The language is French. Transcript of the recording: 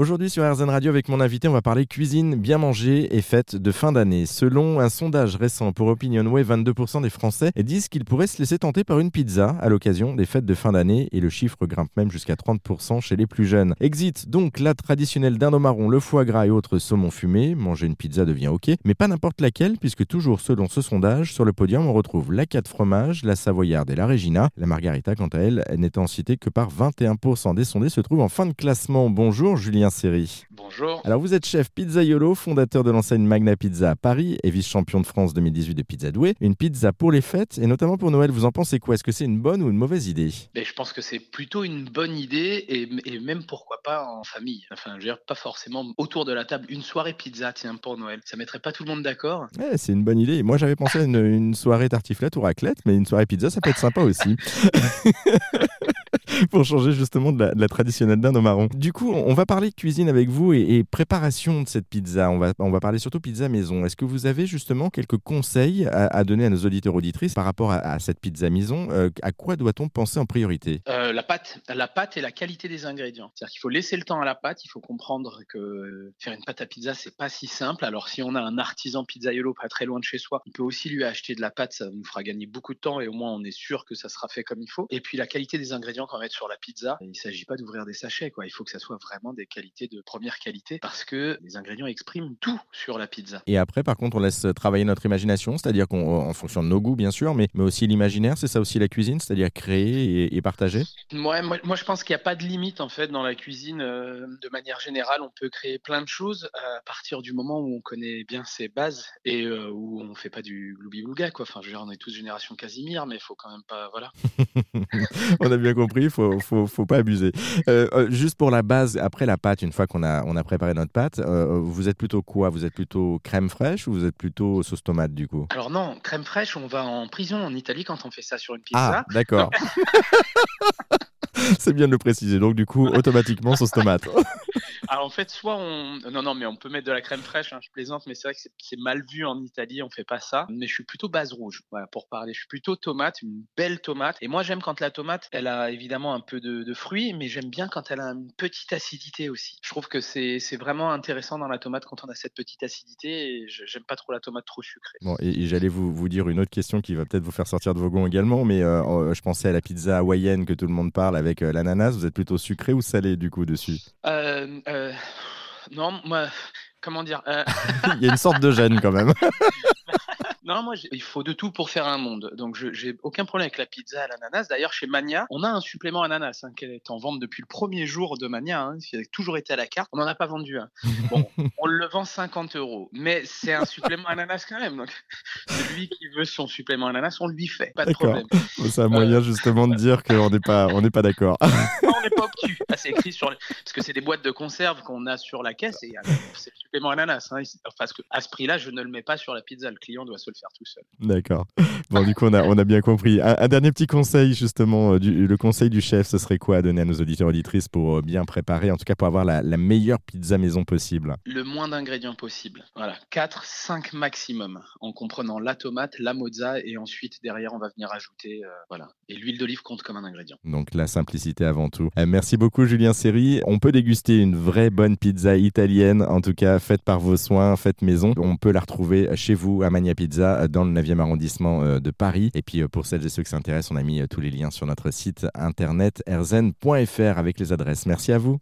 Aujourd'hui sur RZN Radio avec mon invité, on va parler cuisine bien manger et fête de fin d'année. Selon un sondage récent pour Opinionway, 22% des Français disent qu'ils pourraient se laisser tenter par une pizza à l'occasion des fêtes de fin d'année et le chiffre grimpe même jusqu'à 30% chez les plus jeunes. Exit donc la traditionnelle dinde au marron, le foie gras et autres saumons fumés. Manger une pizza devient ok, mais pas n'importe laquelle puisque toujours selon ce sondage, sur le podium on retrouve la 4 fromage, la savoyarde et la Regina. La margarita quant à elle n'étant citée que par 21% des sondés se trouve en fin de classement. Bonjour Julien Bonjour. Alors vous êtes chef pizzaiolo, fondateur de l'enseigne Magna Pizza à Paris et vice-champion de France 2018 de Pizza Doué. Une pizza pour les fêtes et notamment pour Noël, vous en pensez quoi? Est-ce que c'est une bonne ou une mauvaise idée? Mais Je pense que c'est plutôt une bonne idée et, même pourquoi pas en famille. Enfin, je veux dire, pas forcément autour de la table. Une soirée pizza, tiens, pour Noël. Ça mettrait pas tout le monde d'accord? Ouais, C'est une bonne idée. Moi j'avais pensé à une, une soirée tartiflette ou raclette, mais une soirée pizza, ça peut être sympa aussi. pour changer justement de la, traditionnelle dinde au marron. Du coup, on va parler de cuisine avec vous et, préparation de cette pizza. On va, on va parler surtout pizza maison. Est-ce que vous avez justement quelques conseils à, donner à nos auditeurs auditrices par rapport à, cette pizza maison? Euh, À quoi doit-on penser en priorité? Euh, La pâte, la pâte et la qualité des ingrédients. C'est-à-dire qu'il faut laisser le temps à la pâte. Il faut comprendre que faire une pâte à pizza c'est pas si simple. Alors si on a un artisan pizzaiolo pas très loin de chez soi, on peut aussi lui acheter de la pâte. Ça nous fera gagner beaucoup de temps et au moins on est sûr que ça sera fait comme il faut. Et puis la qualité des ingrédients quand sur la pizza, il ne s'agit pas d'ouvrir des sachets. Quoi. Il faut que ça soit vraiment des qualités de première qualité parce que les ingrédients expriment tout sur la pizza. Et après, par contre, on laisse travailler notre imagination, c'est-à-dire qu'en fonction de nos goûts, bien sûr, mais, mais aussi l'imaginaire, c'est ça aussi la cuisine, c'est-à-dire créer et, partager? Moi, moi, je pense qu'il n'y a pas de limite en fait dans la cuisine. Euh, de manière générale, on peut créer plein de choses à partir du moment où on connaît bien ses bases et euh, où on ne fait pas du gloubi-boulga. Quoi. Enfin, je veux dire, on est tous génération Casimir, mais il faut quand même pas. Voilà. on a bien compris, faut faut, faut, pas abuser. Euh, euh, juste pour la base, après la pâte, une fois qu'on a, on a préparé notre pâte, euh, vous êtes plutôt quoi? Vous êtes plutôt crème fraîche ou vous êtes plutôt sauce tomate du coup? Alors non, crème fraîche, on va en prison en Italie quand on fait ça sur une pizza. Ah, d'accord. C'est bien de le préciser. Donc, du coup, automatiquement, sauce tomate. Alors, en fait, soit on. Non, non, mais on peut mettre de la crème fraîche, hein, je plaisante, mais c'est vrai que c'est mal vu en Italie, on fait pas ça. Mais je suis plutôt base rouge, voilà, pour parler. Je suis plutôt tomate, une belle tomate. Et moi, j'aime quand la tomate, elle a évidemment un peu de, fruits, mais j'aime bien quand elle a une petite acidité aussi. Je trouve que c'est vraiment intéressant dans la tomate quand on a cette petite acidité. Et j'aime pas trop la tomate trop sucrée. Bon, et, j'allais vous, vous dire une autre question qui va peut-être vous faire sortir de vos gonds également, mais euh, je pensais à la pizza hawaïenne que tout le monde parle avec avec euh, l'ananas, vous êtes plutôt sucré ou salé du coup dessus? Euh, euh, Non, moi, comment dire Il y a une sorte de gêne quand même. Non, moi, il faut de tout pour faire un monde. Donc, je j'ai aucun problème avec la pizza à l'ananas. D'ailleurs, chez Mania, on a un supplément ananas hein, qui est en vente depuis le premier jour de Mania, hein, qui a toujours été à la carte. On n'en a pas vendu un. Bon, on le vend 50 euros, mais c'est un supplément ananas quand même. Donc, celui qui veut son supplément ananas, on lui fait. Pas de problème. C'est un moyen euh, justement de dire qu'on n'est pas, on n'est pas d'accord. On n'est pas obtus. Ah, c'est écrit sur, parce que c'est des boîtes de conserve qu'on a sur la caisse et euh, c'est le supplément ananas. Hein. Parce que à ce prix-là, je ne le mets pas sur la pizza. Le client doit se le faire tout seul. D'accord. Bon, du coup, on a, on a bien compris. Un, dernier petit conseil, justement, euh, du, le conseil du chef, ce serait quoi à donner à nos auditeurs auditrices pour euh, bien préparer, en tout cas pour avoir la, meilleure pizza maison possible? Le moins d'ingrédients possible. Voilà, 4, 5 maximum, en comprenant la tomate, la mozza, et ensuite, derrière, on va venir ajouter, euh, voilà. Et l'huile d'olive compte comme un ingrédient. Donc, la simplicité avant tout. Merci beaucoup, Julien Serry. On peut déguster une vraie bonne pizza italienne, en tout cas, faite par vos soins, faite maison. On peut la retrouver chez vous à Mania Pizza, dans le 9e arrondissement euh, de Paris. Et puis euh, pour celles et ceux qui s'intéressent, on a mis euh, tous les liens sur notre site internet erzen.fr avec les adresses. Merci à vous.